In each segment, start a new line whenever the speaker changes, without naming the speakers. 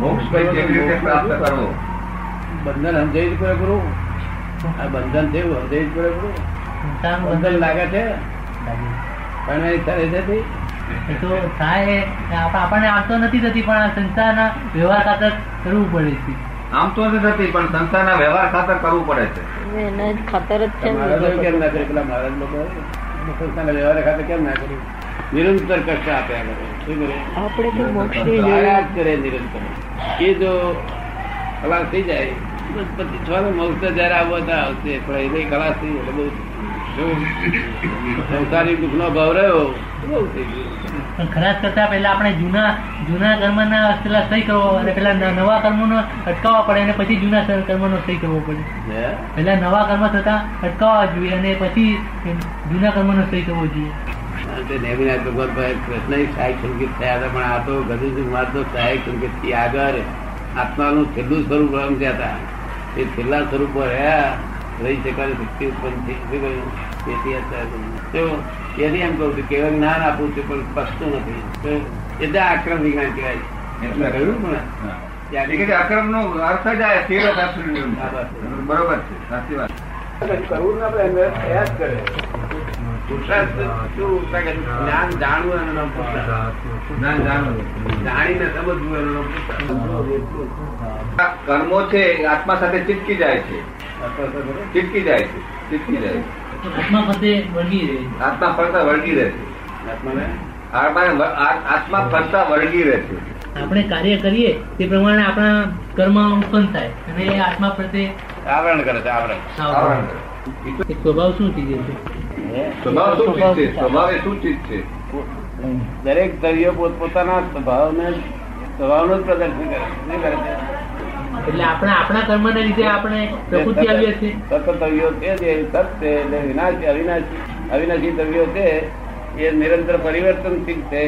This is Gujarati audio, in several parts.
મોક્ષ કેવી રીતે પ્રાપ્ત કરવો?
બંધન આ બંધન થયું સમજાય પૂરે બંધન.
બંધન
લાગે છે? પણ એ થાય છે તો
થાય આપણને નથી થતી પણ આ સંસારના વ્યવહાર ખાતર કરવું પડે છે.
આમ તો નથી થતી પણ સંસારના વ્યવહાર ખાતર કરવું પડે છે.
ખાતર જ છે.
કેમ ના કરે પેલા મહારાજ લોકો સંસ્થાના વ્યવહાર ખાતે કેમ ના કર્યું? નિરંતર કષ્ટ આપ્યા કરે. શું કરે?
આપણે તો મોક્ષ
કરે નિરંતર. એ જો ખલાસ થઈ જાય પછી છ ને મોક્ષ જયારે આવવો ત્યાં આવશે. પણ એને ખલાસ થઈ એટલે બહુ સંસારી દુઃખ નો ભાવ રહ્યો. બહુ થઈ ગયું.
પણ ખલાસ કરતા પહેલા આપણે જૂના જૂના કર્મના પેલા સહી કરવો અને પેલા નવા કર્મોનો અટકાવવા પડે અને પછી જૂના કર્મ કર્મનો સહી કરવો પડે.
હે?
પહેલા નવા કર્મ થતા અટકાવવા જોઈએ અને પછી જૂના કર્મનો સહી કરવો જોઈએ.
તે નેમિનાથ ભગવાન કૃષ્ણ સહાયક થયા હતા પણ આ તો ગજેન્દ્ર મહારાજ સહાયક સંગીતથી આગળ આત્માનું છેલ્લું સ્વરૂપ રમતા હતા. એ છેલ્લા સ્વરૂપો રહ્યા રહી શકાય શક્તિ ઉત્પન્ન થઈ તેથી અત્યારે તેથી એમ કહું છું કેવળ જ્ઞાન આપું છું પણ સ્પષ્ટ નથી. તો એટલે આક્રમ વિજ્ઞાન કહેવાય. કહ્યું? પણ
અક્રમ નો અર્થ જ. બરોબર છે સાચી વાત.
કરવું ના થયા કરે. જ્ઞાન જાણવું એનું નામ પુરુષાર્થ
જાણવું.
જાણીને સમજવું એનું નામ
કર્મો છે આત્મા સાથે ચિપકી જાય છે. ચિપકી જાય છે. ચિપકી જાય છે.
આત્મા ફરતે વળગી રહે છે.
આત્મા ફરતા વળગી રહે છે.
આત્માને?
આત્મા ફરતા વળગી રહે છે.
આપણે કાર્ય કરીએ તે પ્રમાણે આપણા કર્મ ઉત્પન્ન થાય અને એ આત્મા પ્રત્યે
આવરણ કરે છે આવરણ.
આવરણ. એ સ્વભાવ શું થઈ ગયો છે?
સ્વભાવ શું ચીજ છે? સ્વભાવ એ શું ચીજ છે?
દરેક દ્રવ્યો પોતપોતાના સ્વભાવને સ્વભાવનું જ પ્રદર્શન કરે છે. શું કરે છે?
એટલે આપણે આપણા કર્મને લીધે આપણે પ્રકૃતિ આવીએ છીએ.
સતત દ્રવ્યો છે જે સત છે એટલે વિનાશી અવિનાશી અવિનાશી દ્રવ્યો છે એ નિરંતર પરિવર્તનશીલ છે.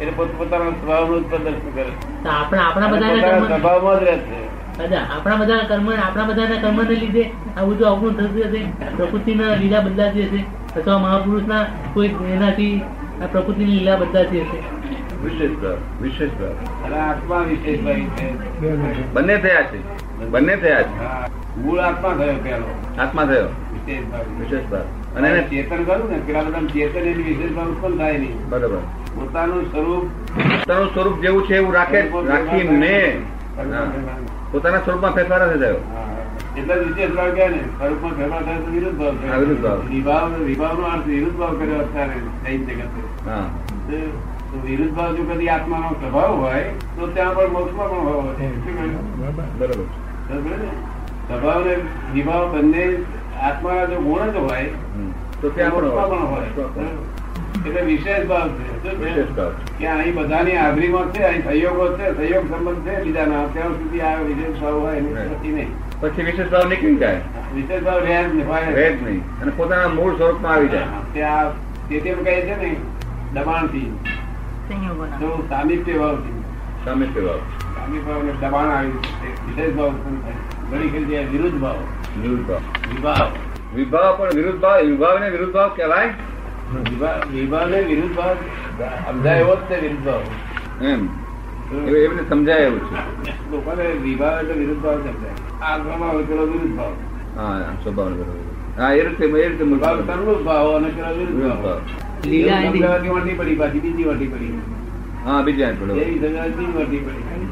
એટલે પોતપોતાના સ્વભાવનું જ પ્રદર્શન કરે છે.
તો આપણા આપણા કર્મ
સ્વભાવમાં જ રહે છે.
આપણા બધા કર્મ આપણા બધાના કર્મને લીધે આ બધું અવગુણ થતું હશે પ્રકૃતિના લીલા બદલાતી હશે અથવા મહાપુરુષના કોઈ એનાથી આ પ્રકૃતિની લીલા બદલાતી હશે.
વિશેષ ભાવ વિશેષ ભાવ બંને થયા છે. બંને થયા છે.
મૂળ આત્મા થયો પેલો
આત્મા થયો.
વિશેષભાઈ
વિશેષ ભાવ
અને એને ચેતન કરું ને? પેલા બધા ચેતન એની વિશેષમાં ઉત્પન્ન થાય નહીં.
બરોબર.
પોતાનું સ્વરૂપ
પોતાનું સ્વરૂપ જેવું છે એવું રાખે રાખીને. પોતાના સ્વરૂપમાં ફેરફાર નથી થયો.
જ વિશેષ ભાવ કહેવાય ને સ્વરૂપમાં ફેરફાર થાય તો વિરુદ્ધ ભાવ
હા, વિરુદ્ધ ભાવ.
વિભાવ વિભાવનો અર્થ વિરુદ્ધ ભાવ કર્યો અત્યારે દૈત જગતે.
હા.
વિરુદ્ધ ભાવ જો કદી આત્માનો સ્વભાવ હોય તો ત્યાં પણ મોક્ષમાં પણ ભાવ હોય
બરોબર?
સ્વભાવ ને વિભાવ બંને આત્માના જો ગુણ જ હોય
તો ત્યાં પણ હોય.
એટલે વિશેષ ભાવ છે. કે અહીં બધાની હાજરીમાં છે અહીં સહયોગો છે સહયોગ સંબંધ છે બીજાના ત્યાં સુધી આ વિશેષ ભાવ હોય એની. નહીં.
પછી વિશેષ ભાવ નીકળી જાય.
વિશેષ ભાવ રહે જ નહીં,
રહે જ નહીં. અને પોતાના મૂળ સ્વરૂપમાં આવી જાય.
ત્યાં તે તેમ કહે છે ને દબાણથી.
સંયોગોના.
જો સામિપ્ય ભાવ
સામિપ્ય ભાવ.
ને દબાણ આવી વિશેષ ભાવ થાય ઘણી ખરી વિરુદ્ધ ભાવ.
વિરુદ્ધ ભાવ.
વિભાવ.
વિભાવ પણ વિરુદ્ધ ભાવ વિભાવ ને વિરુદ્ધ ભાવ કહેવાય.
વિભાવ વિભાવને વિરુદ્ધ ભાવ સમજાય એવો જ છે વિરુદ્ધ ભાવ
એમ. એવું એમને સમજાય એવું છે.
લોકોને વિભાવ એટલે વિરુદ્ધ ભાવ સમજાય. આ પેલો વિરુદ્ધ ભાવ
હા સ્વભાવ બરોબર હા એ રીતે એ રીતે ભાવ.
તરલું ભાવ અને પેલો વિરુદ્ધ ભાવ
લીલા
વટી પડી પાછી બીજી વાટી પડી.
હા બીજા બરોબર
એવી સમજાવવાથી વટી પડી.